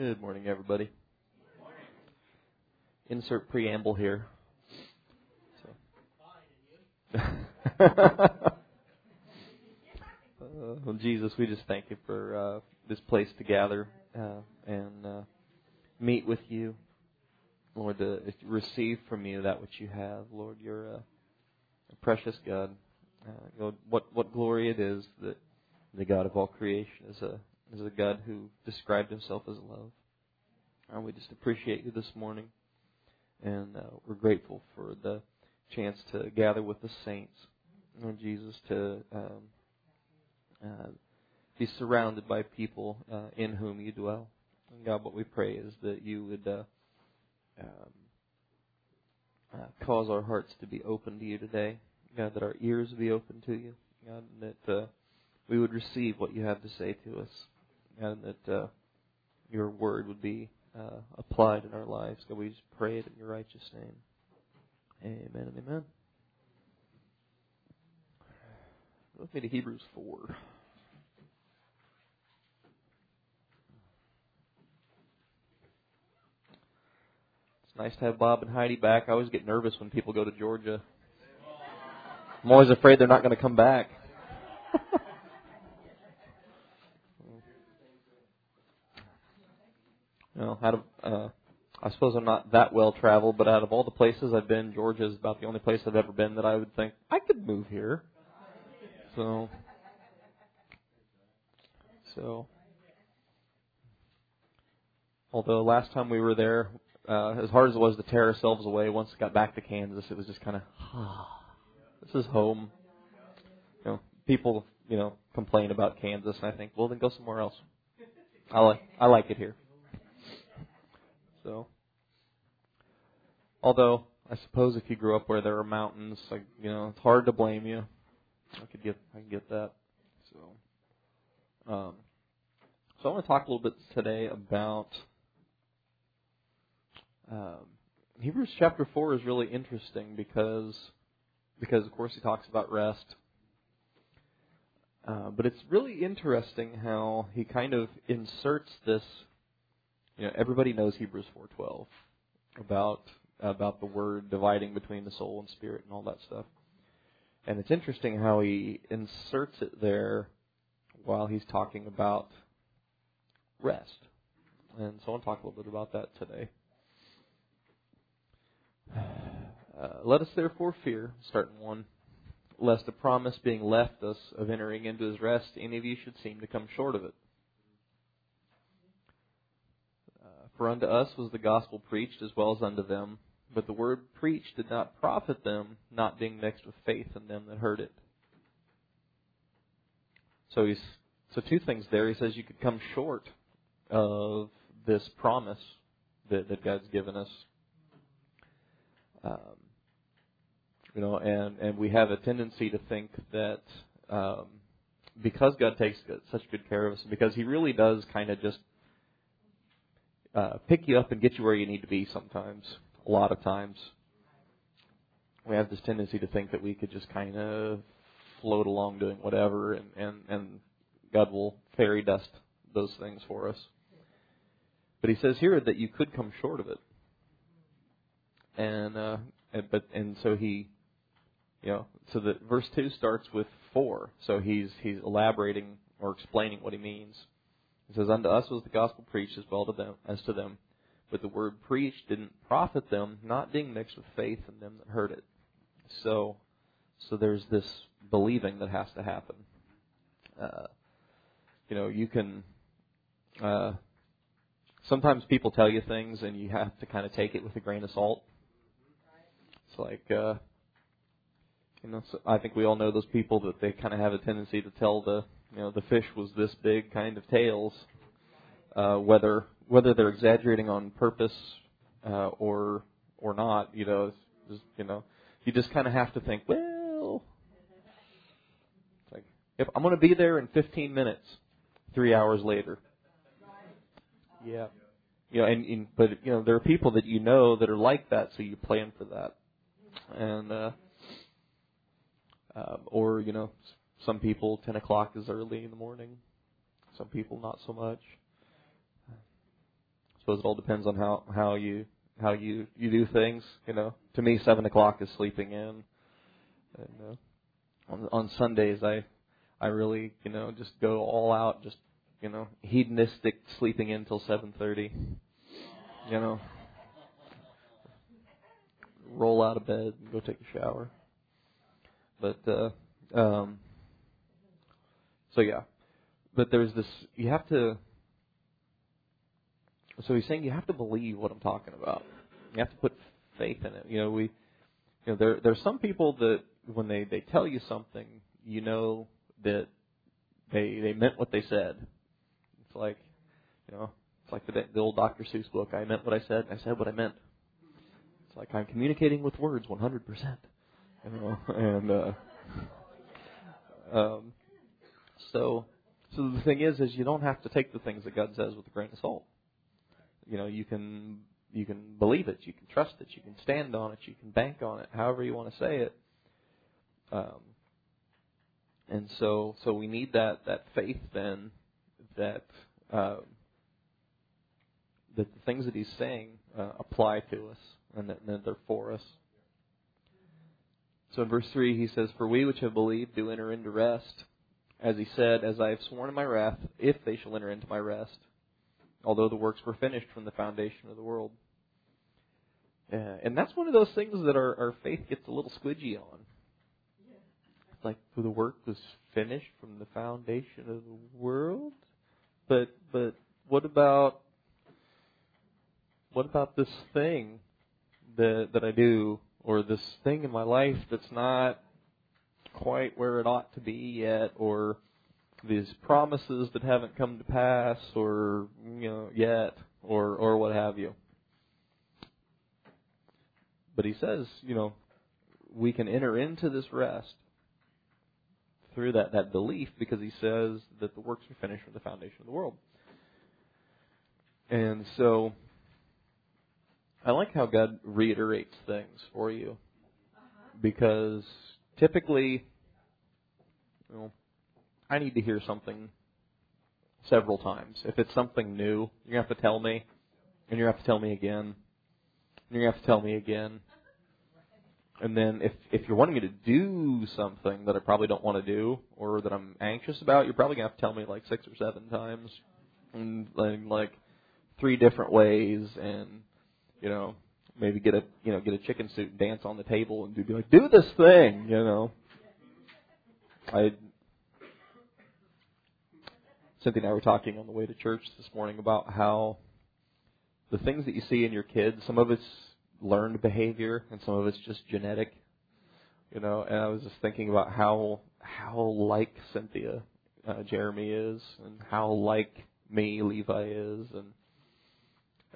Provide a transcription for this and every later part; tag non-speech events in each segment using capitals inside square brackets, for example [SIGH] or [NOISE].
Good morning, everybody. Insert preamble here. So. uh, [LAUGHS] well, Jesus, we just thank you for uh, this place to gather uh, and uh, meet with you, Lord, to receive from you that which you have, Lord. You're a, a precious God. Uh, Lord, what what glory it is that the God of all creation is a is a God who described Himself as love. We just appreciate you this morning, and uh, we're grateful for the chance to gather with the saints, Lord Jesus, to um, uh, be surrounded by people uh, in whom you dwell. And God, what we pray is that you would uh, um, uh, cause our hearts to be open to you today. God, that our ears be open to you. God, that uh, we would receive what you have to say to us. God, and that uh, your word would be uh, applied in our lives. God, we just pray it in your righteous name. Amen and amen. With me to Hebrews 4. It's nice to have Bob and Heidi back. I always get nervous when people go to Georgia. I'm always afraid they're not going to come back. [LAUGHS] you know, out of uh, I suppose I'm not that well traveled, but out of all the places I've been, Georgia is about the only place I've ever been that I would think I could move here. So, so. Although last time we were there, uh, as hard as it was to tear ourselves away, once we got back to Kansas, it was just kind of, [SIGHS] ah, this is home. You know, people, you know, complain about Kansas, and I think, well, then go somewhere else. I like, I like it here. So, although I suppose if you grew up where there are mountains, like you know, it's hard to blame you. I could get, I can get that. So, um, so I want to talk a little bit today about um, Hebrews chapter four is really interesting because because of course he talks about rest. Uh, but it's really interesting how he kind of inserts this you know, everybody knows Hebrews 4:12 about about the word dividing between the soul and spirit and all that stuff. And it's interesting how he inserts it there while he's talking about rest. And so I want to talk a little bit about that today. [SIGHS] Uh, let us therefore fear, starting one, lest the promise being left us of entering into his rest, any of you should seem to come short of it. For unto us was the gospel preached as well as unto them. But the word preached did not profit them, not being mixed with faith in them that heard it. So he's so two things there. He says you could come short of this promise that, that God's given us. Um, you know, and and we have a tendency to think that um, because God takes such good care of us, because He really does kind of just uh, pick you up and get you where you need to be sometimes, a lot of times. We have this tendency to think that we could just kind of float along doing whatever and, and, and God will fairy dust those things for us. But he says here that you could come short of it. And, uh, but, and so he, you know, so that verse 2 starts with 4. So he's, he's elaborating or explaining what he means. It says, Unto us was the gospel preached as well to them as to them. But the word preached didn't profit them, not being mixed with faith in them that heard it. So so there's this believing that has to happen. Uh, you know, you can uh, sometimes people tell you things and you have to kind of take it with a grain of salt. It's like uh, you know, so I think we all know those people that they kind of have a tendency to tell the you know the fish was this big kind of tales uh whether whether they're exaggerating on purpose uh or or not you know just, you know you just kind of have to think well it's like if i'm going to be there in 15 minutes 3 hours later. Yeah. You know and, and but you know there are people that you know that are like that so you plan for that. And uh uh, or you know some people, 10 o'clock is early in the morning. Some people, not so much. I suppose it all depends on how how you how you you do things. You know, to me, seven o'clock is sleeping in. And uh, on on Sundays, I I really you know just go all out, just you know hedonistic sleeping in till seven thirty. You know, roll out of bed and go take a shower. But uh, um, so yeah, but there's this. You have to. So he's saying you have to believe what I'm talking about. You have to put faith in it. You know, we, you know, there there's some people that when they they tell you something, you know that they they meant what they said. It's like, you know, it's like the the old Dr. Seuss book. I meant what I said. I said what I meant. It's like I'm communicating with words 100%. You know, [LAUGHS] and uh, um, so so the thing is, is you don't have to take the things that God says with a grain of salt. You know, you can you can believe it, you can trust it, you can stand on it, you can bank on it, however you want to say it. Um, and so so we need that that faith then that uh, that the things that He's saying uh, apply to us and that, that they're for us. So in verse 3, he says, For we which have believed do enter into rest. As he said, As I have sworn in my wrath, if they shall enter into my rest, although the works were finished from the foundation of the world. Uh, and that's one of those things that our, our faith gets a little squidgy on. Like, the work was finished from the foundation of the world? But, but what about, what about this thing that, that I do or this thing in my life that's not quite where it ought to be yet, or these promises that haven't come to pass, or you know yet, or or what have you. But he says, you know, we can enter into this rest through that that belief because he says that the works are finished from the foundation of the world. And so I like how God reiterates things for you uh-huh. because typically, you know, I need to hear something several times. If it's something new, you're gonna have to tell me, and you're gonna have to tell me again, and you're gonna have to tell me again. And then if if you're wanting me to do something that I probably don't want to do or that I'm anxious about, you're probably gonna have to tell me like six or seven times, and, and like three different ways, and you know, maybe get a you know get a chicken suit and dance on the table and do be like, do this thing, you know. I Cynthia and I were talking on the way to church this morning about how the things that you see in your kids, some of it's learned behavior and some of it's just genetic. You know, and I was just thinking about how how like Cynthia uh, Jeremy is and how like me Levi is and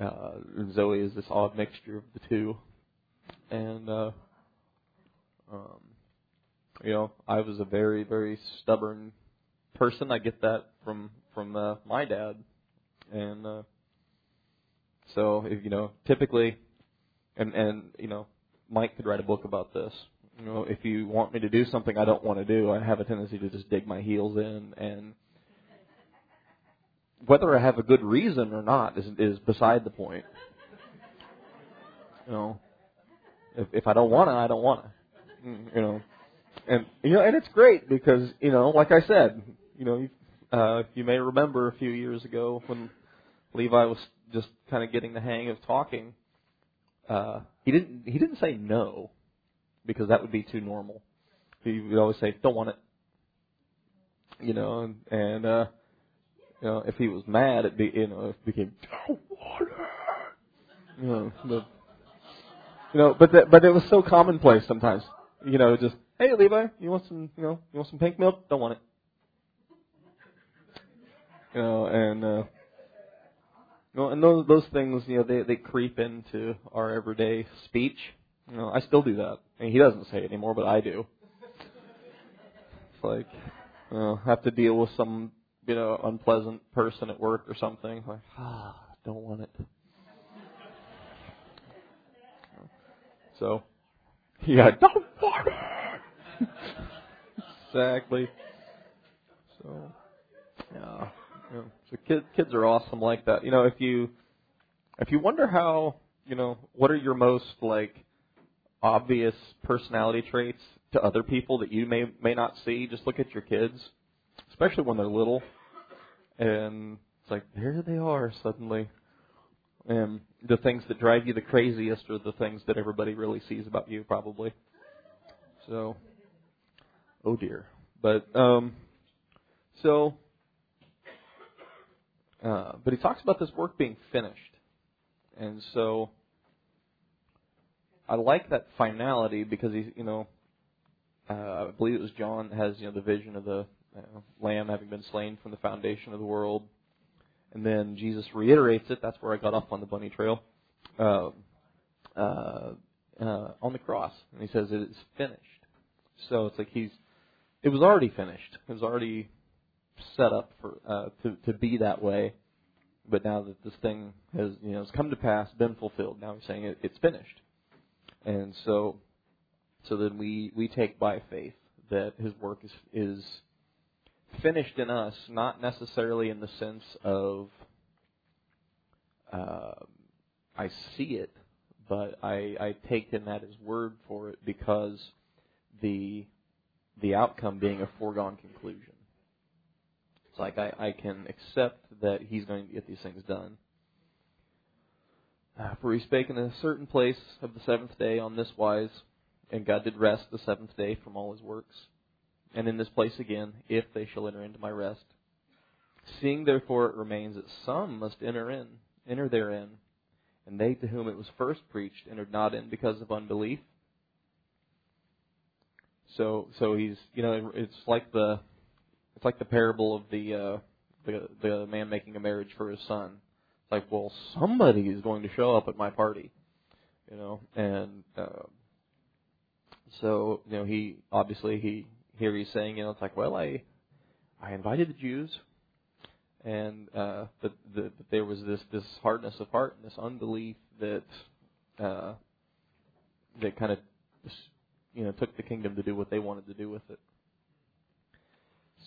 uh, Zoe is this odd mixture of the two, and uh, um, you know, I was a very very stubborn person. I get that from from uh, my dad, and uh, so if you know, typically, and and you know, Mike could write a book about this. You know, if you want me to do something I don't want to do, I have a tendency to just dig my heels in and whether I have a good reason or not is is beside the point. You know, if if I don't want to, I don't want to. You know, and you know, and it's great because you know, like I said, you know, uh, you may remember a few years ago when Levi was just kind of getting the hang of talking. Uh, he didn't he didn't say no because that would be too normal. He would always say, "Don't want it," you know, and, and uh, you know, if he was mad, it be you know, it became don't want it. You know, but you know, but that, but it was so commonplace sometimes. You know, just hey Levi, you want some you know, you want some pink milk? Don't want it. You know, and uh you know, and those those things, you know, they they creep into our everyday speech. You know, I still do that. I mean, he doesn't say it anymore, but I do. It's like, you know, have to deal with some you know, unpleasant person at work or something. Like, ah, don't want it. So, yeah, don't want it. exactly. So, yeah. Know, so kids, kids are awesome like that. You know, if you if you wonder how, you know, what are your most like obvious personality traits to other people that you may may not see, just look at your kids, especially when they're little, and it's like there they are suddenly. And the things that drive you the craziest are the things that everybody really sees about you, probably. So, oh dear. But um, so, uh, but he talks about this work being finished, and so I like that finality because he's you know uh, I believe it was John has you know the vision of the uh, lamb having been slain from the foundation of the world, and then Jesus reiterates it. That's where I got off on the bunny trail. Uh, uh, uh, on the cross, and he says it is finished. So it's like he's, it was already finished. It was already set up for uh, to to be that way. But now that this thing has you know has come to pass, been fulfilled, now he's saying it, it's finished. And so, so then we we take by faith that his work is is finished in us, not necessarily in the sense of uh, I see it, but I, I take him at his word for it because the the outcome being a foregone conclusion. It's like I, I can accept that he's going to get these things done. Uh, for he spake in a certain place of the seventh day on this wise, and God did rest the seventh day from all his works. And in this place again, if they shall enter into my rest. Seeing therefore it remains that some must enter in, enter therein, and they to whom it was first preached entered not in because of unbelief. So, so he's, you know, it's like the, it's like the parable of the, uh, the, the man making a marriage for his son. It's like, well, somebody is going to show up at my party, you know, and, uh, so, you know, he, obviously he, here he's saying, you know, it's like, well, I, I invited the Jews, and uh, that, that, that there was this this hardness of heart and this unbelief that uh, that kind of you know took the kingdom to do what they wanted to do with it.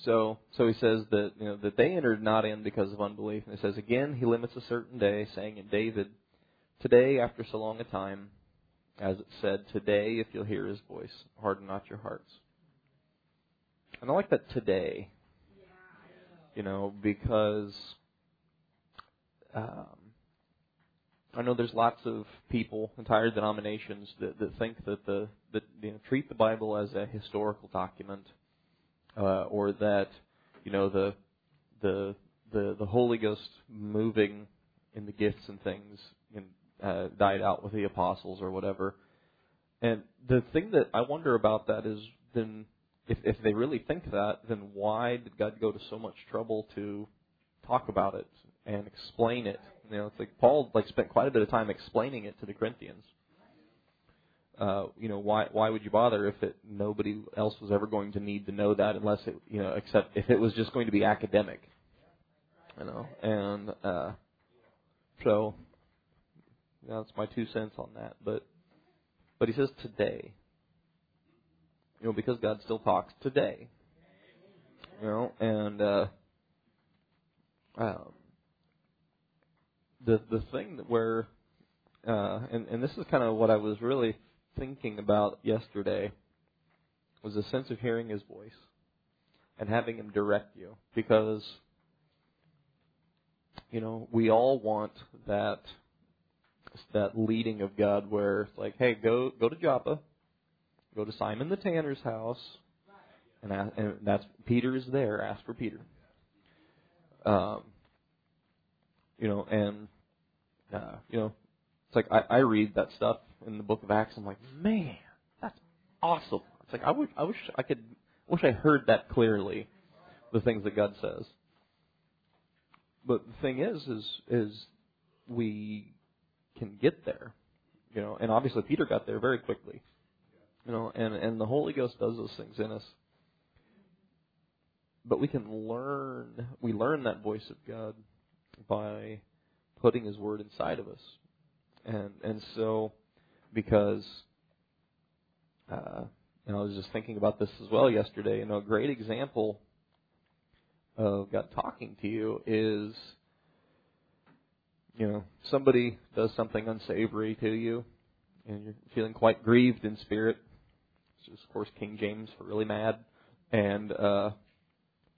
So so he says that you know that they entered not in because of unbelief, and he says again he limits a certain day, saying in David, today after so long a time, as it said, today if you'll hear his voice, harden not your hearts. And I like that today you know, because um, I know there's lots of people, entire denominations, that, that think that the that you know treat the Bible as a historical document, uh, or that you know the the the the Holy Ghost moving in the gifts and things and uh, died out with the apostles or whatever. And the thing that I wonder about that is then if if they really think that, then why did God go to so much trouble to talk about it and explain it? You know, it's like Paul like spent quite a bit of time explaining it to the Corinthians. Uh, you know, why why would you bother if it nobody else was ever going to need to know that unless it you know except if it was just going to be academic. You know, and uh, so that's my two cents on that. But but he says today. You know, because God still talks today. You know, and uh, um, the the thing that where, uh, and and this is kind of what I was really thinking about yesterday, was a sense of hearing His voice, and having Him direct you, because you know we all want that that leading of God, where it's like, hey, go go to Joppa, Go to Simon the tanner's house, and, ask, and that's Peter is there. Ask for Peter. Um, you know, and uh, you know, it's like I, I read that stuff in the Book of Acts. I'm like, man, that's awesome. It's like I wish I wish I could wish I heard that clearly, the things that God says. But the thing is, is is we can get there, you know, and obviously Peter got there very quickly. You know, and, and the Holy Ghost does those things in us. But we can learn, we learn that voice of God by putting His Word inside of us. And, and so, because, uh, and I was just thinking about this as well yesterday, you know, a great example of God talking to you is you know, somebody does something unsavory to you, and you're feeling quite grieved in spirit. Is, of course, King James for really mad, and uh,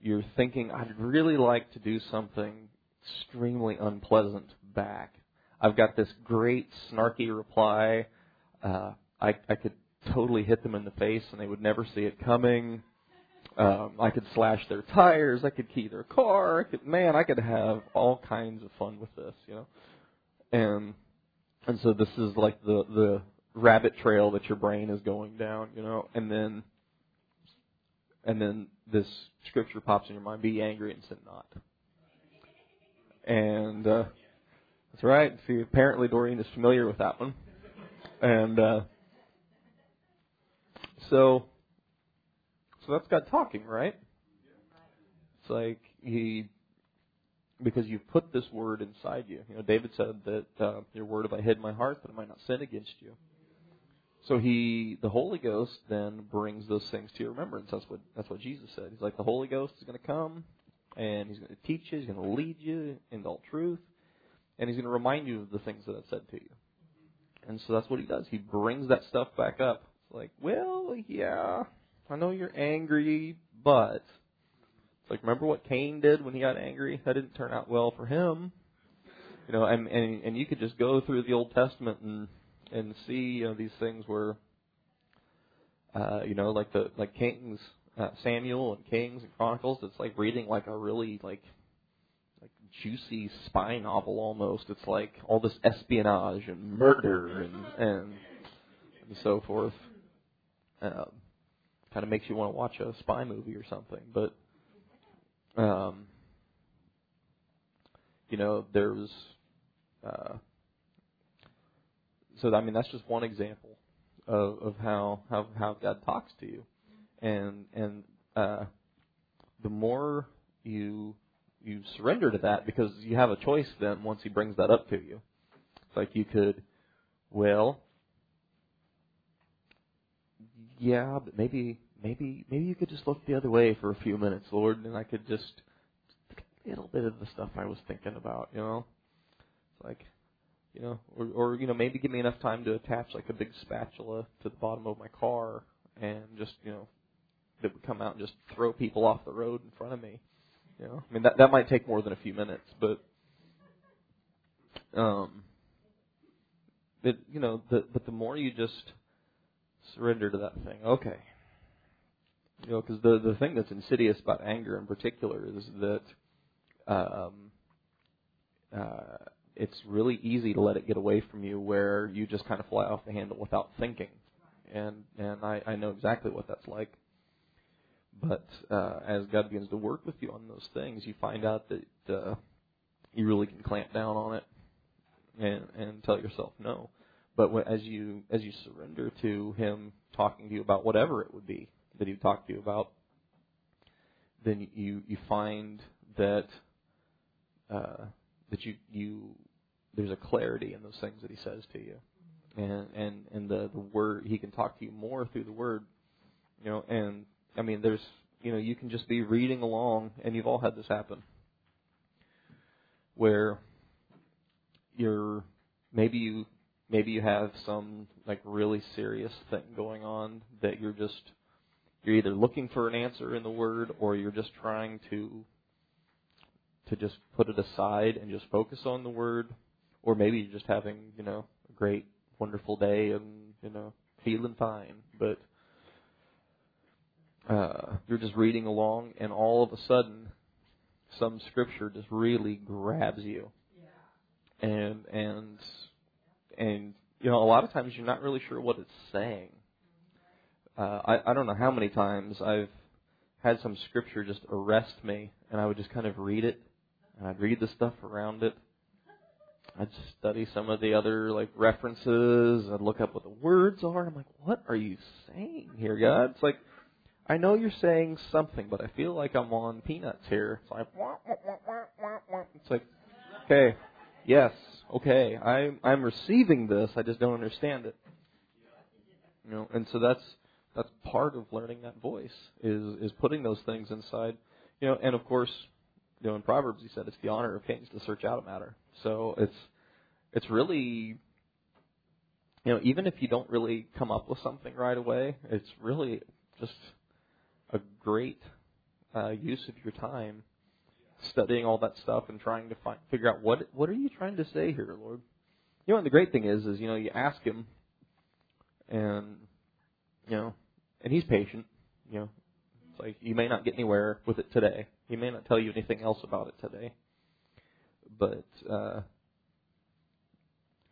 you're thinking, I'd really like to do something extremely unpleasant back. I've got this great snarky reply. Uh, I, I could totally hit them in the face, and they would never see it coming. Um, I could slash their tires. I could key their car. I could, man, I could have all kinds of fun with this, you know. And and so this is like the the rabbit trail that your brain is going down, you know. And then and then this scripture pops in your mind: "Be angry and sin not." And uh, that's right. See, apparently Doreen is familiar with that one. And uh, so so that's God talking, right? It's like he, because you've put this word inside you. You know, David said that uh, your word have I hid in my heart that I might not sin against you. So he, the Holy Ghost, then brings those things to your remembrance. That's what that's what Jesus said. He's like the Holy Ghost is going to come, and he's going to teach you. He's going to lead you into all truth, and he's going to remind you of the things that I've said to you. And so that's what he does. He brings that stuff back up. It's like, well, yeah, I know you're angry, but it's like remember what Cain did when he got angry? That didn't turn out well for him. You know, and and and you could just go through the Old Testament and and see you know these things where uh you know like the like Kings uh, Samuel and Kings and Chronicles it's like reading like a really like like juicy spy novel almost it's like all this espionage and murder and and, and so forth um kind of makes you want to watch a spy movie or something. But um, you know, there's uh, so I mean that's just one example of, of how, how how God talks to you, and and uh, the more you you surrender to that because you have a choice then once He brings that up to you. It's like you could, well, yeah, but maybe maybe maybe you could just look the other way for a few minutes, Lord, and I could just a little bit of the stuff I was thinking about, you know. It's like you know, or or you know, maybe give me enough time to attach like a big spatula to the bottom of my car and just, you know, that would come out and just throw people off the road in front of me. You know, I mean that that might take more than a few minutes, but um, but you know, the but the more you just surrender to that thing. Okay. You know, because the the thing that's insidious about anger in particular is that um, uh, it's really easy to let it get away from you, where you just kind of fly off the handle without thinking, and and I, I know exactly what that's like. But uh, as God begins to work with you on those things, you find out that uh, you really can clamp down on it and and tell yourself no. But as you as you surrender to Him talking to you about whatever it would be that He talked to you about, then you you find that uh, that you you there's a clarity in those things that He says to you, and and and the the word He can talk to you more through the Word, you know. And I mean, there's you know you can just be reading along, and you've all had this happen, where you're maybe you maybe you have some like really serious thing going on that you're just you're either looking for an answer in the word or you're just trying to to just put it aside and just focus on the word. Or maybe you're just having you know a great wonderful day and you know feeling fine. But uh, you're just reading along and all of a sudden some scripture just really grabs you. And and and you know a lot of times you're not really sure what it's saying. Uh, I I don't know how many times I've had some scripture just arrest me, and I would just kind of read it, and I'd read the stuff around it. I'd study some of the other like references. I'd look up what the words are. I'm like, what are you saying here, God? It's like, I know you're saying something, but I feel like I'm on peanuts here. It's like, it's like, okay, yes, okay, I'm I'm receiving this, I just don't understand it. You know, and so that's that's part of learning that voice is is putting those things inside. You know, and of course, you know, in Proverbs he said it's the honor of kings to search out a matter. So it's it's really you know, even if you don't really come up with something right away, it's really just a great uh, use of your time studying all that stuff and trying to find figure out what what are you trying to say here, Lord. You know, and the great thing is, is you know, you ask him, and you know, and he's patient. You know, it's like you may not get anywhere with it today. He may not tell you anything else about it today, but uh,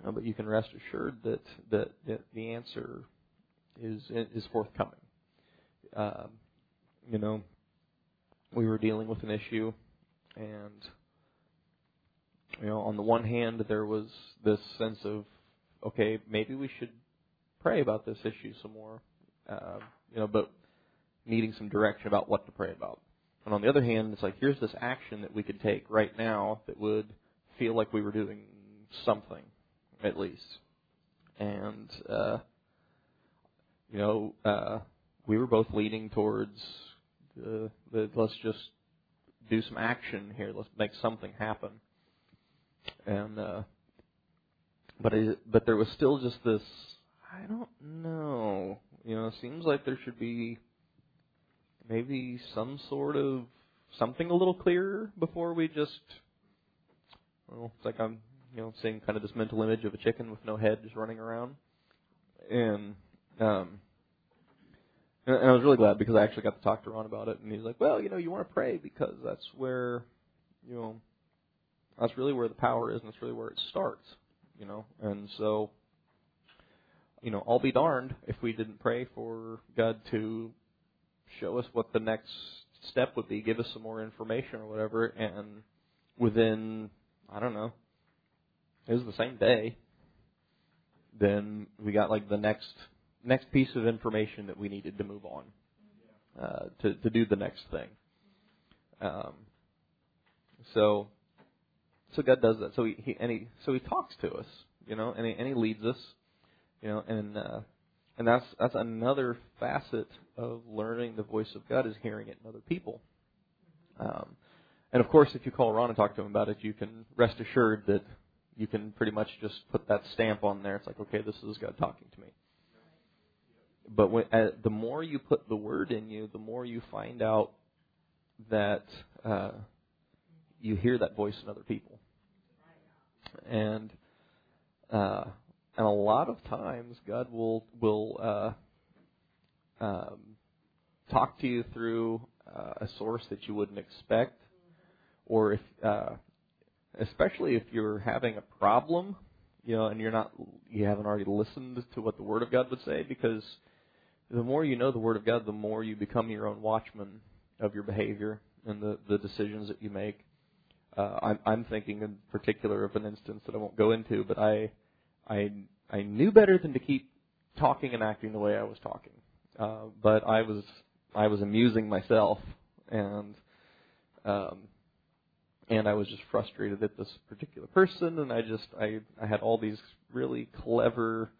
but you can rest assured that that, that the answer is is forthcoming. Um, you know, we were dealing with an issue, and you know, on the one hand, there was this sense of, okay, maybe we should pray about this issue some more, uh, you know, but needing some direction about what to pray about. And on the other hand, it's like here's this action that we could take right now that would feel like we were doing something, at least. And uh, you know, uh, we were both leaning towards the, the let's just do some action here. Let's make something happen. And uh, but it, but there was still just this. I don't know. You know, it seems like there should be maybe some sort of something a little clearer before we just. Well, it's like I'm, you know, seeing kind of this mental image of a chicken with no head just running around, and um, and I was really glad because I actually got to talk to Ron about it, and he's like, "Well, you know, you want to pray because that's where, you know, that's really where the power is, and that's really where it starts, you know." And so, you know, I'll be darned if we didn't pray for God to show us what the next step would be, give us some more information or whatever, and within I don't know, it was the same day. Then we got like the next next piece of information that we needed to move on uh, to to do the next thing. Um, so so God does that. So he, he and he so he talks to us, you know, and he, and he leads us, you know, and uh, and that's that's another facet of learning the voice of God is hearing it in other people. Um, and of course, if you call Ron and talk to him about it, you can rest assured that you can pretty much just put that stamp on there. It's like, okay, this is God talking to me. But when, uh, the more you put the word in you, the more you find out that uh, you hear that voice in other people. And uh, and a lot of times God will will uh, um, talk to you through uh, a source that you wouldn't expect, or if uh, especially if you're having a problem, you know, and you're not you haven't already listened to what the Word of God would say, because the more you know the Word of God, the more you become your own watchman of your behavior and the the decisions that you make. Uh, I'm, I'm thinking in particular of an instance that I won't go into, but I I I knew better than to keep talking and acting the way I was talking. Uh, but I was I was amusing myself and um, and I was just frustrated at this particular person and I just I I had all these really clever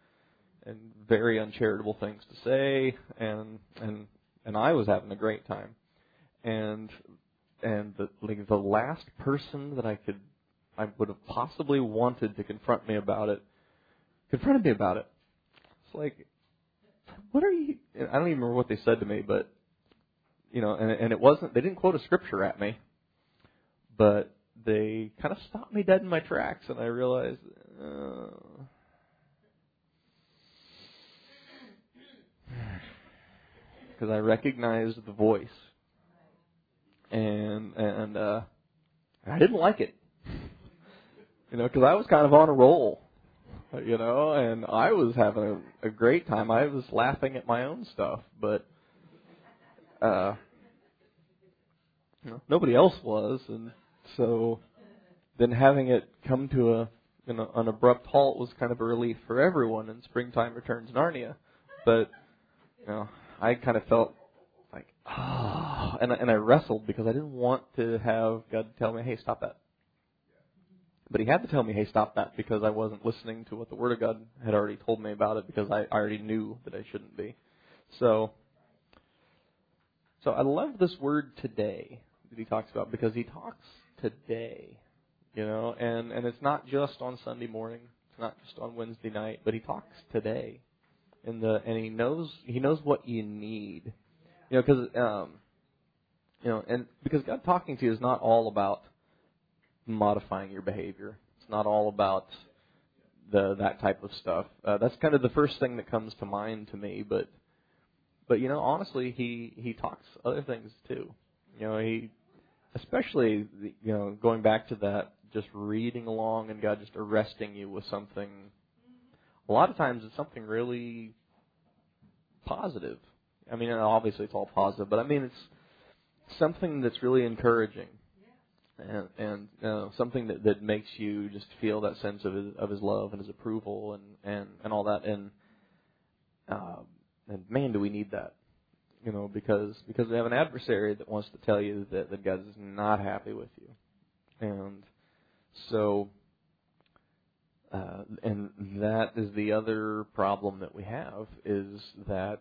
and very uncharitable things to say and and and I was having a great time. And and the like the last person that I could I would have possibly wanted to confront me about it confronted me about it. It's like, what are you? I don't even remember what they said to me, but you know, and and it wasn't. They didn't quote a scripture at me, but they kind of stopped me dead in my tracks, and I realized. [SIGHS] because I recognized the voice, and and uh, I didn't like it, you know, because I was kind of on a roll, you know, and I was having a, a great time. I was laughing at my own stuff, but uh you know, nobody else was, and so then having it come to a you know, an abrupt halt was kind of a relief for everyone. And springtime returns Narnia, but you know, I kind of felt like ah, oh, and and I wrestled because I didn't want to have God tell me, hey, stop that. But he had to tell me, hey, stop that, because I wasn't listening to what the Word of God had already told me about it, because I I already knew that I shouldn't be. So, so I love this word today that he talks about because he talks today, you know, and and it's not just on Sunday morning, it's not just on Wednesday night, but he talks today, in the and he knows he knows what you need, you know, because um, you know, and because God talking to you is not all about modifying your behavior. It's not all about the that type of stuff. Uh, that's kind of the first thing that comes to mind to me, but but you know, honestly, he he talks other things too. You know, he especially you know going back to that just reading along and God just arresting you with something. A lot of times it's something really positive. I mean, obviously it's all positive, but I mean it's something that's really encouraging and and uh, something that that makes you just feel that sense of his, of his love and his approval and and and all that and uh, and man, do we need that, you know, because because we have an adversary that wants to tell you that that God is not happy with you, and so. Uh, and that is the other problem that we have is that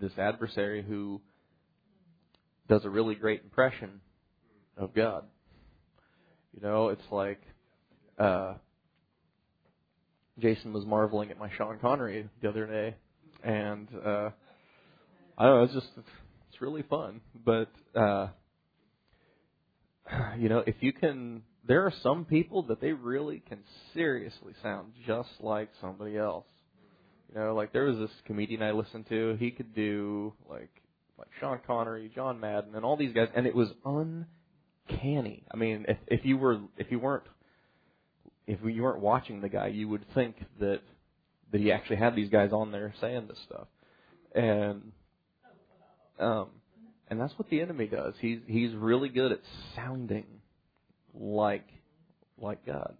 this adversary who does a really great impression of God. You know, it's like uh, Jason was marveling at my Sean Connery the other day, and uh, I don't know, it's just it's really fun. But uh, [SIGHS] you know, if you can, there are some people that they really can seriously sound just like somebody else. You know, like there was this comedian I listened to. He could do like like Sean Connery, John Madden, and all these guys, and it was uncanny. I mean, if if you were if you weren't if you weren't watching the guy, you would think that that he actually had these guys on there saying this stuff, and um, and that's what the enemy does. He's he's really good at sounding like like God,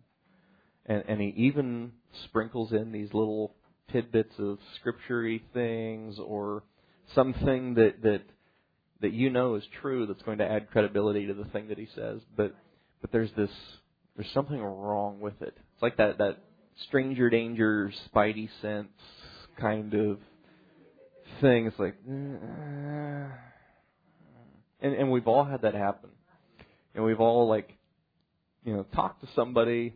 and and he even sprinkles in these little tidbits of scripturey things or something that that that you know is true that's going to add credibility to the thing that he says, but but there's this there's something wrong with it. It's like that that stranger danger spidey sense kind of thing. It's like and and we've all had that happen. And we've all like you know, talked to somebody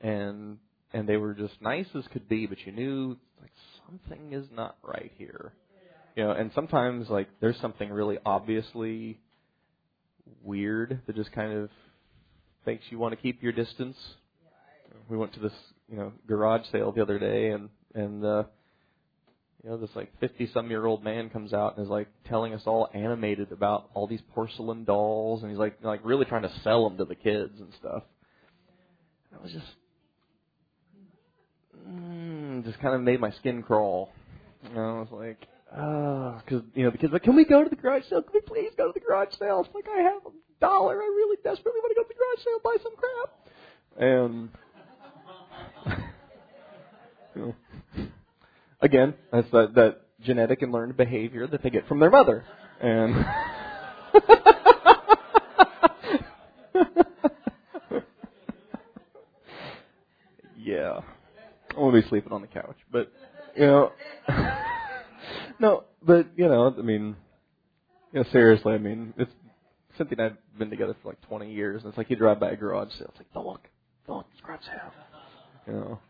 and and they were just nice as could be, but you knew like something is not right here. You know, and sometimes like there's something really obviously weird that just kind of makes you want to keep your distance. We went to this, you know, garage sale the other day and and uh you know, this like 50 some year old man comes out and is like telling us all animated about all these porcelain dolls and he's like like really trying to sell them to the kids and stuff. And I was just mm, just kind of made my skin crawl. You know, I was like, ah, because you know kids like, can we go to the garage sale? Can we please go to the garage sale? It's like I have a dollar. I really desperately want to go to the garage sale buy some crap. And [LAUGHS] you know, again, that's that that genetic and learned behavior that they get from their mother. And [LAUGHS] yeah. I won't be sleeping on the couch, but you know, [LAUGHS] no, but you know, I mean, you know, seriously, I mean, it's Cynthia and I've been together for like 20 years, and it's like you drive by a garage sale, it's like, don't look, don't look, garage sale, you know.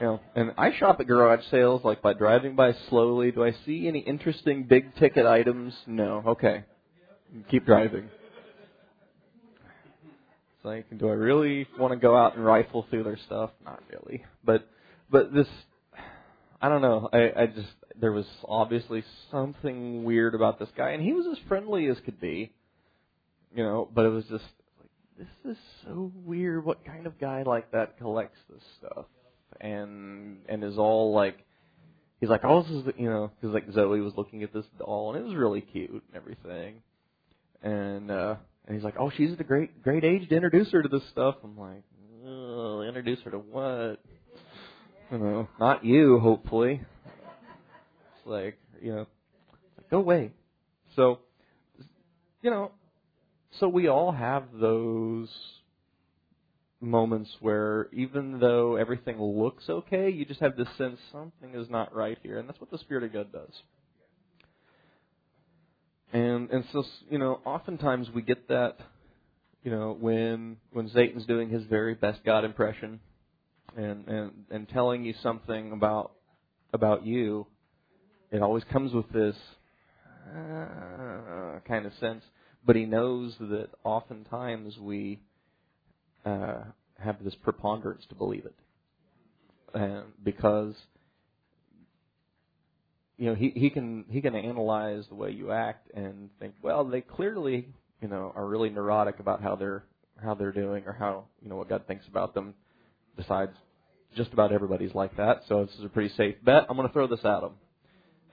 You know, and I shop at garage sales like by driving by slowly. Do I see any interesting big ticket items? No. Okay. Keep driving. It's like, do I really want to go out and rifle through their stuff? Not really. But but this I don't know. I, I just there was obviously something weird about this guy, and he was as friendly as could be, you know. But it was just like this is so weird. What kind of guy like that collects this stuff and and is all like he's like oh this is you know because like Zoe was looking at this doll and it was really cute and everything, and uh and he's like oh she's the great great age to introduce her to this stuff. I'm like introduce her to what? You know, not you, hopefully. Like, you know, go away. So, you know, so we all have those moments where even though everything looks okay, you just have this sense something is not right here. And that's what the Spirit of God does. And and so you know, oftentimes we get that, you know, when when Satan's doing his very best God impression, and and and telling you something about about you, it always comes with this uh, kind of sense. But he knows that oftentimes we uh, have this preponderance to believe it, and because you know he he can he can analyze the way you act and think, well, they clearly you know are really neurotic about how they're how they're doing or how you know what God thinks about them. Besides, just about everybody's like that, so this is a pretty safe bet. I'm going to throw this at them,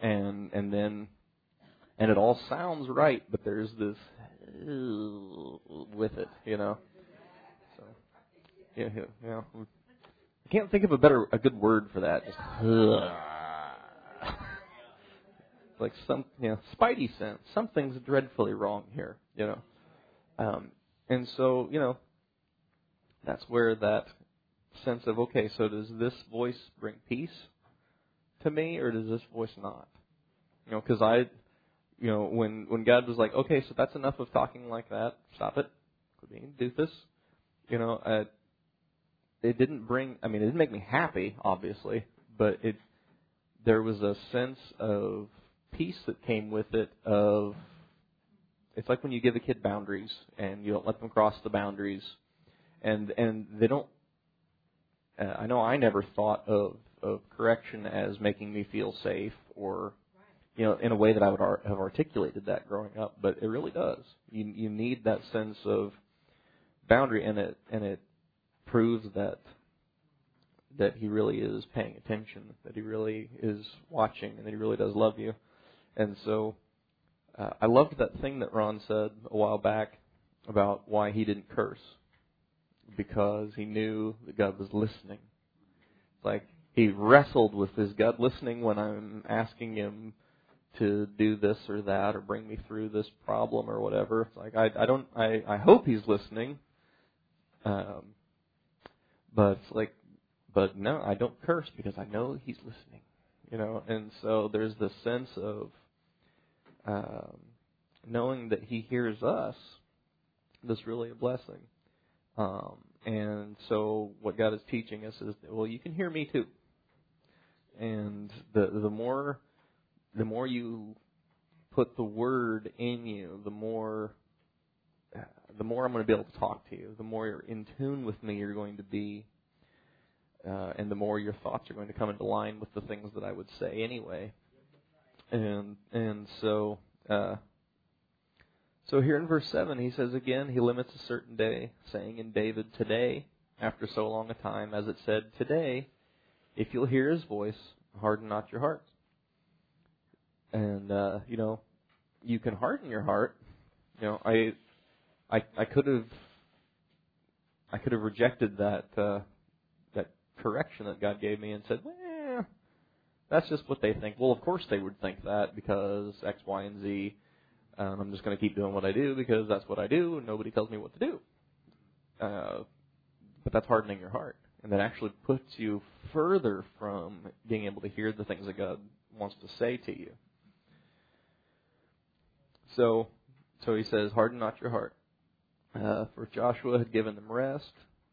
and and then and it all sounds right, but there's this with it, you know. So yeah, yeah. I can't think of a better a good word for that. Just [LAUGHS] like some you know spidey sense. Something's dreadfully wrong here, you know. Um, and so you know that's where that sense of okay, so does this voice bring peace to me, or does this voice not? You know, because I, you know, when when God was like, okay, so that's enough of talking like that. Stop it. Quit being doofus. You know, uh, it didn't bring. I mean, it didn't make me happy, obviously, but it there was a sense of peace that came with it of it's like when you give a kid boundaries and you don't let them cross the boundaries and and they don't uh, I know I never thought of of correction as making me feel safe or you know in a way that I would ar- have articulated that growing up but it really does you you need that sense of boundary and it and it proves that that he really is paying attention that he really is watching and that he really does love you and so uh, I loved that thing that Ron said a while back about why he didn't curse because he knew that God was listening. It's like he wrestled with his God listening when I'm asking him to do this or that or bring me through this problem or whatever. It's like I I don't I I hope he's listening. Um but it's like but no, I don't curse because I know he's listening. You know, and so there's this sense of um, knowing that He hears us, that's really a blessing. Um, and so, what God is teaching us is, well, you can hear me too. And the the more the more you put the word in you, the more the more I'm going to be able to talk to you. The more you're in tune with me, you're going to be, uh, and the more your thoughts are going to come into line with the things that I would say anyway and and so uh, so here in verse seven he says again he limits a certain day, saying in David today, after so long a time, as it said today, if you'll hear his voice, harden not your hearts. And uh, you know, you can harden your heart. You know, I I I could have I could have rejected that uh, that correction that God gave me and said, well, that's just what they think. Well, of course they would think that because X, Y, and Z. Um, I'm just going to keep doing what I do because that's what I do, and nobody tells me what to do. Uh, but that's hardening your heart, and that actually puts you further from being able to hear the things that God wants to say to you. So, so he says, "Harden not your heart." Uh, for Joshua had given them rest,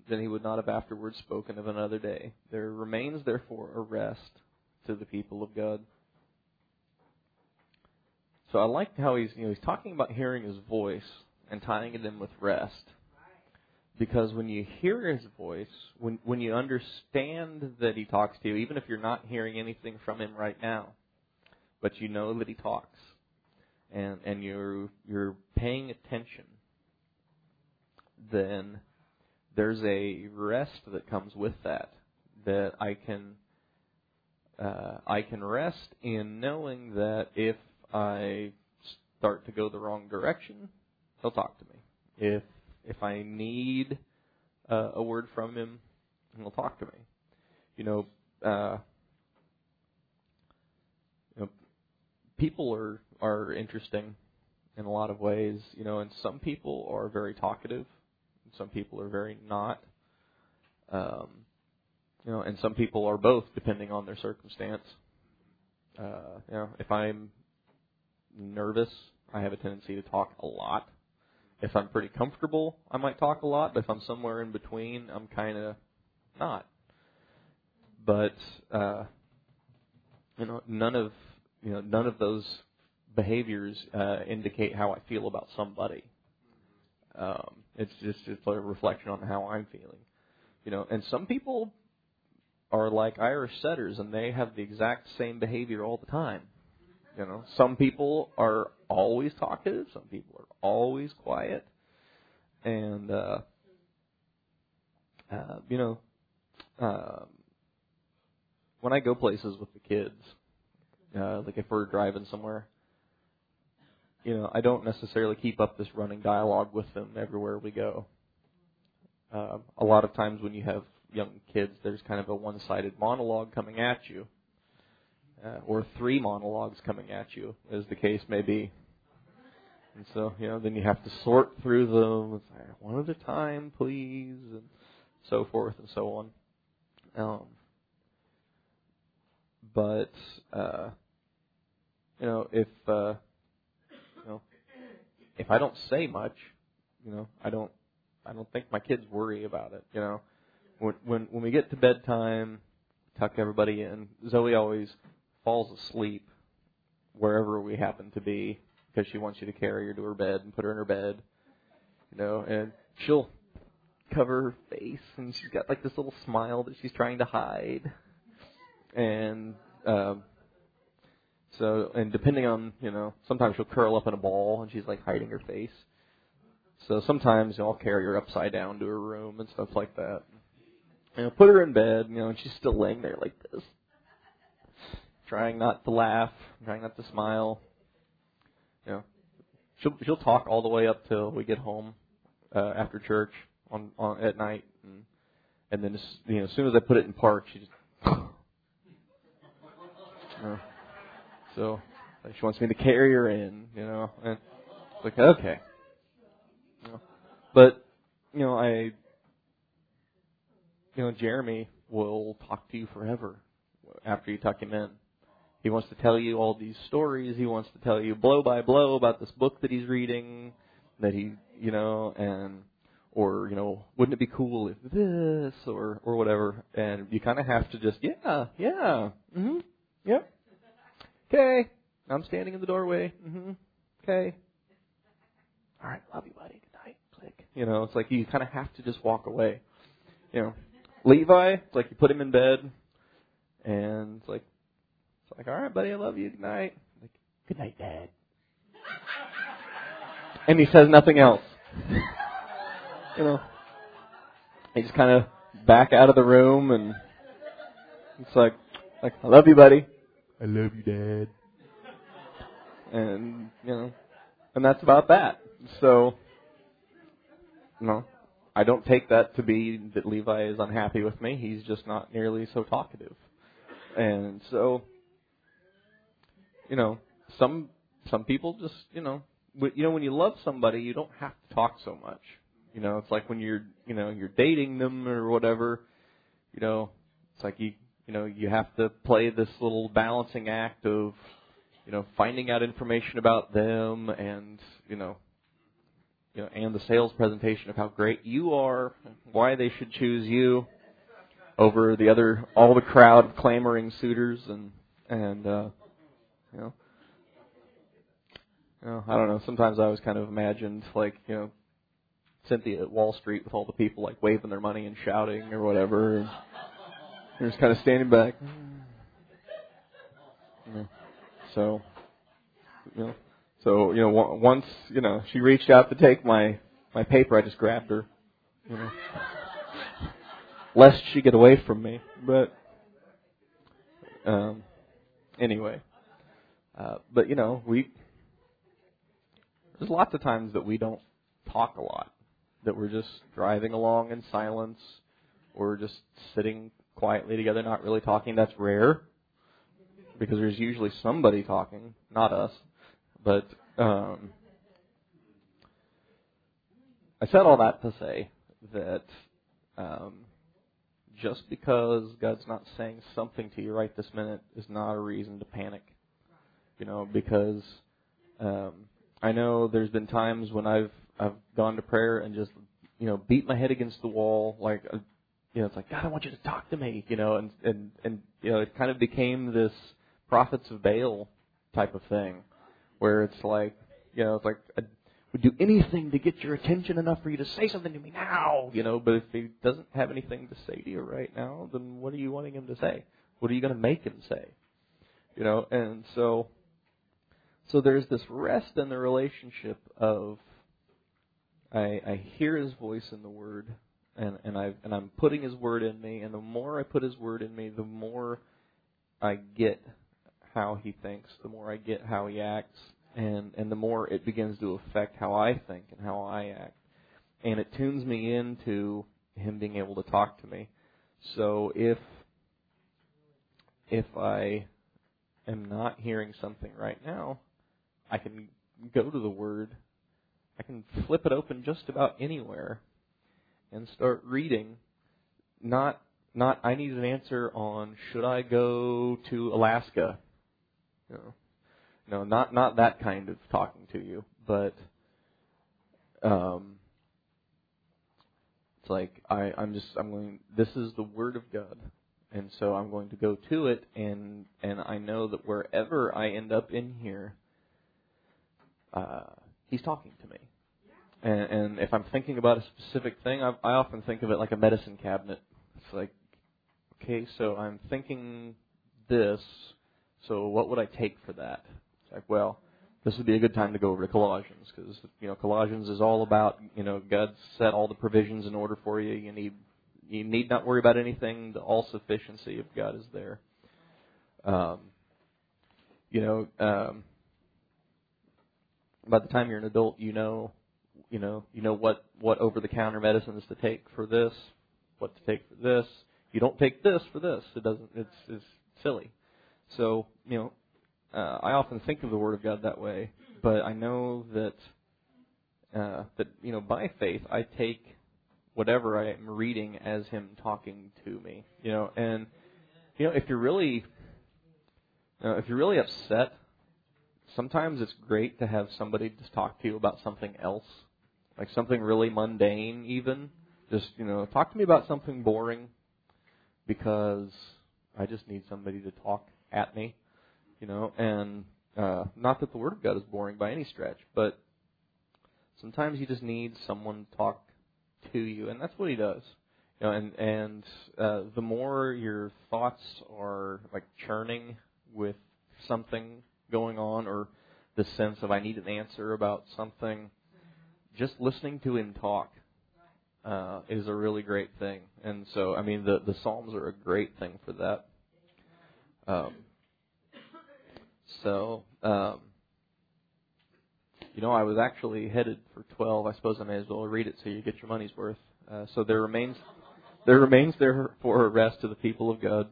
then he would not have afterwards spoken of another day. There remains therefore a rest to the people of God. So I like how he's you know he's talking about hearing his voice and tying it in with rest. Because when you hear his voice, when when you understand that he talks to you, even if you're not hearing anything from him right now, but you know that he talks, and and you're you're paying attention, then there's a rest that comes with that that I can uh, I can rest in knowing that if I start to go the wrong direction, he'll talk to me. If if I need uh, a word from him, he'll talk to me. You know, uh, you know, people are are interesting in a lot of ways. You know, and some people are very talkative, and some people are very not. Um, you know, and some people are both depending on their circumstance. Uh, you know, if I'm nervous, I have a tendency to talk a lot. If I'm pretty comfortable, I might talk a lot, but if I'm somewhere in between, I'm kind of not. But uh, you know, none of you know none of those behaviors uh, indicate how I feel about somebody. Um, it's just it's a reflection on how I'm feeling, you know. And some people are like Irish setters, and they have the exact same behavior all the time. You know, some people are always talkative, some people are always quiet, and uh, uh, you know, uh, when I go places with the kids, uh, like if we're driving somewhere, you know, I don't necessarily keep up this running dialogue with them everywhere we go. Uh, a lot of times when you have young kids, there's kind of a one-sided monologue coming at you uh, or three monologues coming at you, as the case may be. And so, you know, then you have to sort through them, one at a time, please, and so forth and so on. Um, but uh, you know, if uh, you know, if I don't say much, you know, I don't, I don't think my kids worry about it. You know, when when when we get to bedtime, tuck everybody in. Zoe always falls asleep wherever we happen to be because she wants you to carry her to her bed and put her in her bed. You know, and she'll cover her face and she's got like this little smile that she's trying to hide. And um so and depending on, you know, sometimes she'll curl up in a ball and she's like hiding her face. So sometimes I'll carry her upside down to her room and stuff like that. You know, put her in bed, you know, and she's still laying there like this trying not to laugh, trying not to smile. You know, she'll she'll talk all the way up till we get home uh, after church on, on at night, and and then just, you know as soon as I put it in park, she just. [LAUGHS] so she wants me to carry her in, you know, and it's like okay. You know, but you know I. You know, Jeremy will talk to you forever after you tuck him in. He wants to tell you all these stories. He wants to tell you blow by blow about this book that he's reading, that he, you know, and or you know, wouldn't it be cool if this or or whatever. And you kind of have to just yeah, yeah, mhm, yep, okay. I'm standing in the doorway. Mhm, okay. All right, love you, buddy. Good night. Click. You know, it's like you kind of have to just walk away. You know, Levi, it's like you put him in bed, and it's like like, all right, buddy, I love you. Good night. Like, good night, Dad. [LAUGHS] and he says nothing else. you know, he just kind of back out of the room, and it's like, like, I love you, buddy. I love you, Dad. And you know, and that's about that. So, you know, I don't take that to be that Levi is unhappy with me. He's just not nearly so talkative. And so you know, some some people just, you know, you know, when you love somebody, you don't have to talk so much. You know, it's like when you're, you know, you're dating them or whatever. You know, it's like you, you know, you have to play this little balancing act of, you know, finding out information about them and, you know, you know, and the sales presentation of how great you are, why they should choose you over the other, all the crowd of clamoring suitors and and uh, you know, you know, I don't know. Sometimes I always kind of imagined like you know Cynthia at Wall Street with all the people like waving their money and shouting or whatever. And they're just kind of standing back. You know, so, you know, so you know, once you know she reached out to take my my paper, I just grabbed her. You know, lest she get away from me. But um, anyway, uh, but you know, we there's lots of times that we don't talk a lot, that we're just driving along in silence, or just sitting quietly together, not really talking. That's rare because there's usually somebody talking, not us. But um, I said all that to say that um, just because God's not saying something to you right this minute is not a reason to panic you know, because um, I know there's been times when I've I've gone to prayer and just you know beat my head against the wall like uh, you know it's like God I want you to talk to me you know and and and you know it kind of became this prophets of Baal type of thing where it's like you know it's like I would do anything to get your attention enough for you to say something to me now you know but if he doesn't have anything to say to you right now then what are you wanting him to say? What are you going to make him say? You know and so so there's this rest in the relationship of I, I hear his voice in the word and, and I and I'm putting his word in me and the more I put his word in me, the more I get how he thinks, the more I get how he acts and, and the more it begins to affect how I think and how I act. And it tunes me into him being able to talk to me. So if if I am not hearing something right now, I can go to the Word. I can flip it open just about anywhere and start reading. Not not I need an answer on should I go to Alaska. You know, no, not not that kind of talking to you, but um, it's like I I'm just I'm going. This is the Word of God and so I'm going to go to it and and I know that wherever I end up in here uh he's talking to me and, and if I'm thinking about a specific thing I, I often think of it like a medicine cabinet it's like okay so I'm thinking this so what would I take for that it's like well this would be a good time to go over to Colossians because you know Colossians is all about you know God set all the provisions in order for you. You need you need not worry about anything. The all sufficiency of God is there. Um, you know, um, by the time you're an adult, you know, you know, you know what what over the counter medicines to take for this, what to take for this. You don't take this for this. It doesn't. It's it's silly. So you know, uh, I often think of the Word of God that way, but I know that uh, that you know by faith I take whatever I am reading as him talking to me. You know, and you know, if you're really know, if you're really upset, sometimes it's great to have somebody just talk to you about something else. Like something really mundane even. Just, you know, talk to me about something boring because I just need somebody to talk at me. You know, and uh not that the word of God is boring by any stretch, but sometimes you just need someone to talk to you, and that's what he does. You know, and and uh, the more your thoughts are like churning with something going on, or the sense of I need an answer about something, just listening to him talk uh, is a really great thing. And so, I mean, the the Psalms are a great thing for that. Um, so, um, you know, I was actually headed for 12. I suppose I may as well read it so you get your money's worth. Uh, so there remains, there remains therefore a rest to the people of God.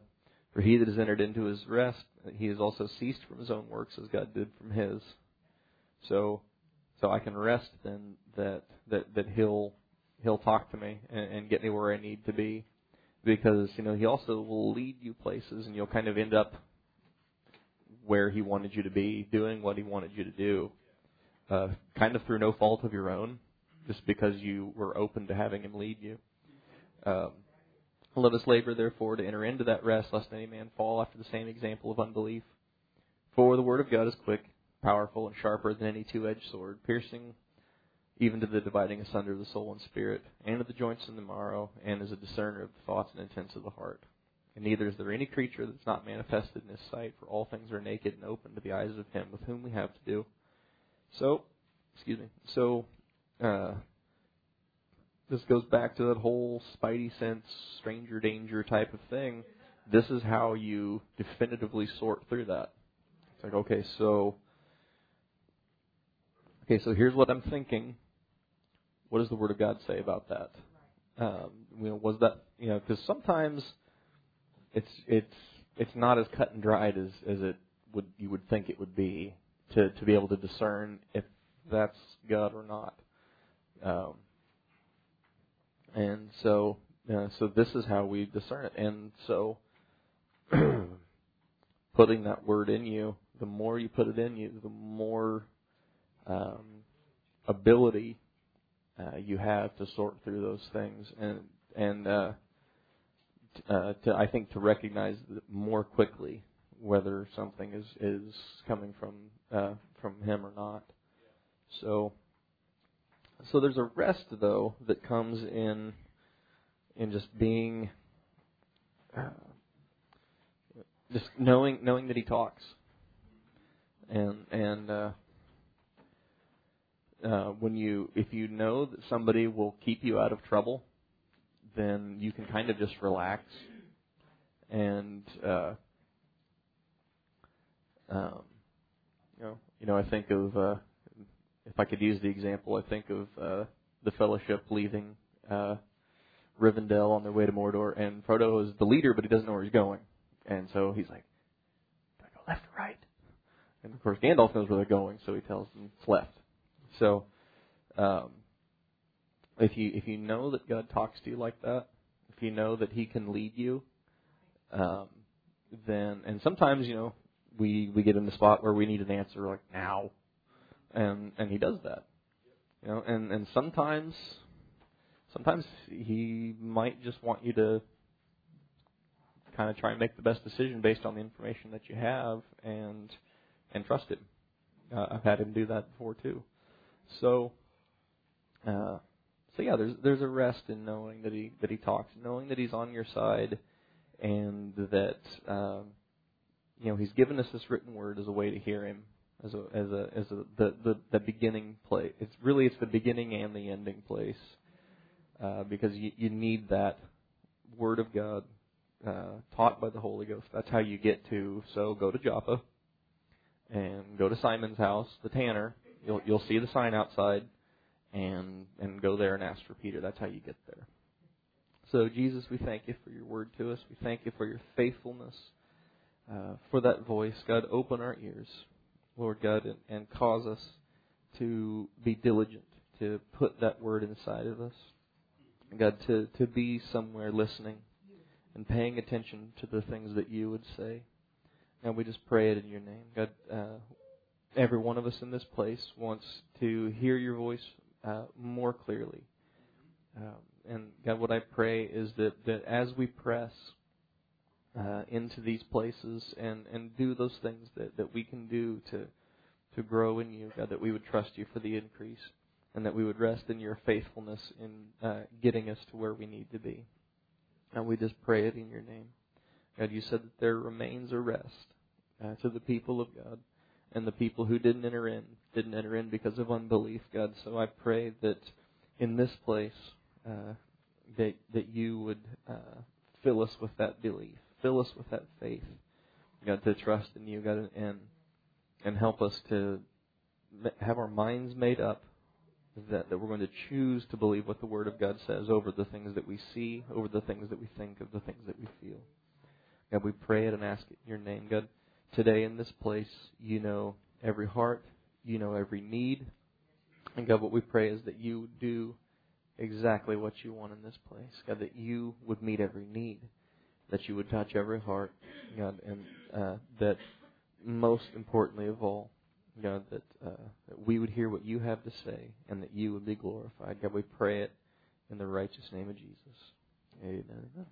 For he that has entered into his rest, he has also ceased from his own works as God did from his. So, so I can rest then that that that he'll he'll talk to me and, and get me where I need to be, because you know he also will lead you places and you'll kind of end up where he wanted you to be, doing what he wanted you to do uh, kind of through no fault of your own, just because you were open to having Him lead you. Um, let us labor, therefore, to enter into that rest, lest any man fall after the same example of unbelief. For the word of God is quick, powerful, and sharper than any two-edged sword, piercing even to the dividing asunder of the soul and spirit, and of the joints and the marrow, and is a discerner of the thoughts and intents of the heart. And neither is there any creature that's not manifested in his sight, for all things are naked and open to the eyes of him with whom we have to do. So, excuse me. So, uh, this goes back to that whole spidey sense, stranger danger type of thing. This is how you definitively sort through that. It's like, okay, so, okay, so here's what I'm thinking. What does the Word of God say about that? Um, you know, was that you know? Because sometimes it's it's it's not as cut and dried as as it would you would think it would be to to be able to discern if that's God or not. Um, and so uh, so this is how we discern it. And so [CLEARS THROAT] putting that word in you, the more you put it in you, the more um, ability uh, you have to sort through those things and and uh, t- uh, to I think to recognize more quickly whether something is is coming from uh, from him or not. So so there's a rest though that comes in in just being uh, just knowing knowing that he talks. And and uh, uh, when you if you know that somebody will keep you out of trouble, then you can kind of just relax and uh, um, you know you know I think of uh, if I could use the example I think of uh, the Fellowship leaving uh, Rivendell on their way to Mordor, and Frodo is the leader, but he doesn't know where he's going, and so he's like, "Do I go left or right?" And of course, Gandalf knows where they're going, so he tells them it's left. So, um, if you if you know that God talks to you like that, if you know that He can lead you, um, then and sometimes you know we we get in the spot where we need an answer like now, and and He does that, you know, and and sometimes sometimes He might just want you to kind of try and make the best decision based on the information that you have and and trust Him. Uh, I've had Him do that before too. So, uh, so yeah, there's there's a rest in knowing that he that he talks, knowing that he's on your side, and that um, you know he's given us this written word as a way to hear him, as a as a as a the the, the beginning place. It's really it's the beginning and the ending place, uh, because you you need that word of God uh, taught by the Holy Ghost. That's how you get to. So go to Joppa, and go to Simon's house, the tanner, You'll you'll see the sign outside, and and go there and ask for Peter. That's how you get there. So Jesus, we thank you for your word to us. We thank you for your faithfulness, uh, for that voice. God, open our ears, Lord God, and, and cause us to be diligent to put that word inside of us. God, to, to be somewhere listening and paying attention to the things that you would say. And we just pray it in your name. God, uh, every one of us in this place wants to hear your voice uh, more clearly. Um, and God, what I pray is that, that as we press uh, into these places and, and do those things that, that we can do to to grow in you, God, that we would trust you for the increase and that we would rest in your faithfulness in uh, getting us to where we need to be. And we just pray it in your name. God, you said that there remains a rest uh, to the people of God and the people who didn't enter in didn't enter in because of unbelief, God. So I pray that in this place uh, that that you would uh, fill us with that belief, fill us with that faith, God, to trust in you, God, and and help us to have our minds made up that, that we're going to choose to believe what the Word of God says over the things that we see, over the things that we think, of the things that we feel. God, we pray it and ask it in your name. God, today in this place. You know every heart, you know every need. And God, what we pray is that you do exactly what you want in this place. God, that you would meet every need, that you would touch every heart, God, and uh, that most importantly of all, God, that, uh, that we would hear what you have to say and that you would be glorified. God, we pray it in the righteous name of Jesus. Amen.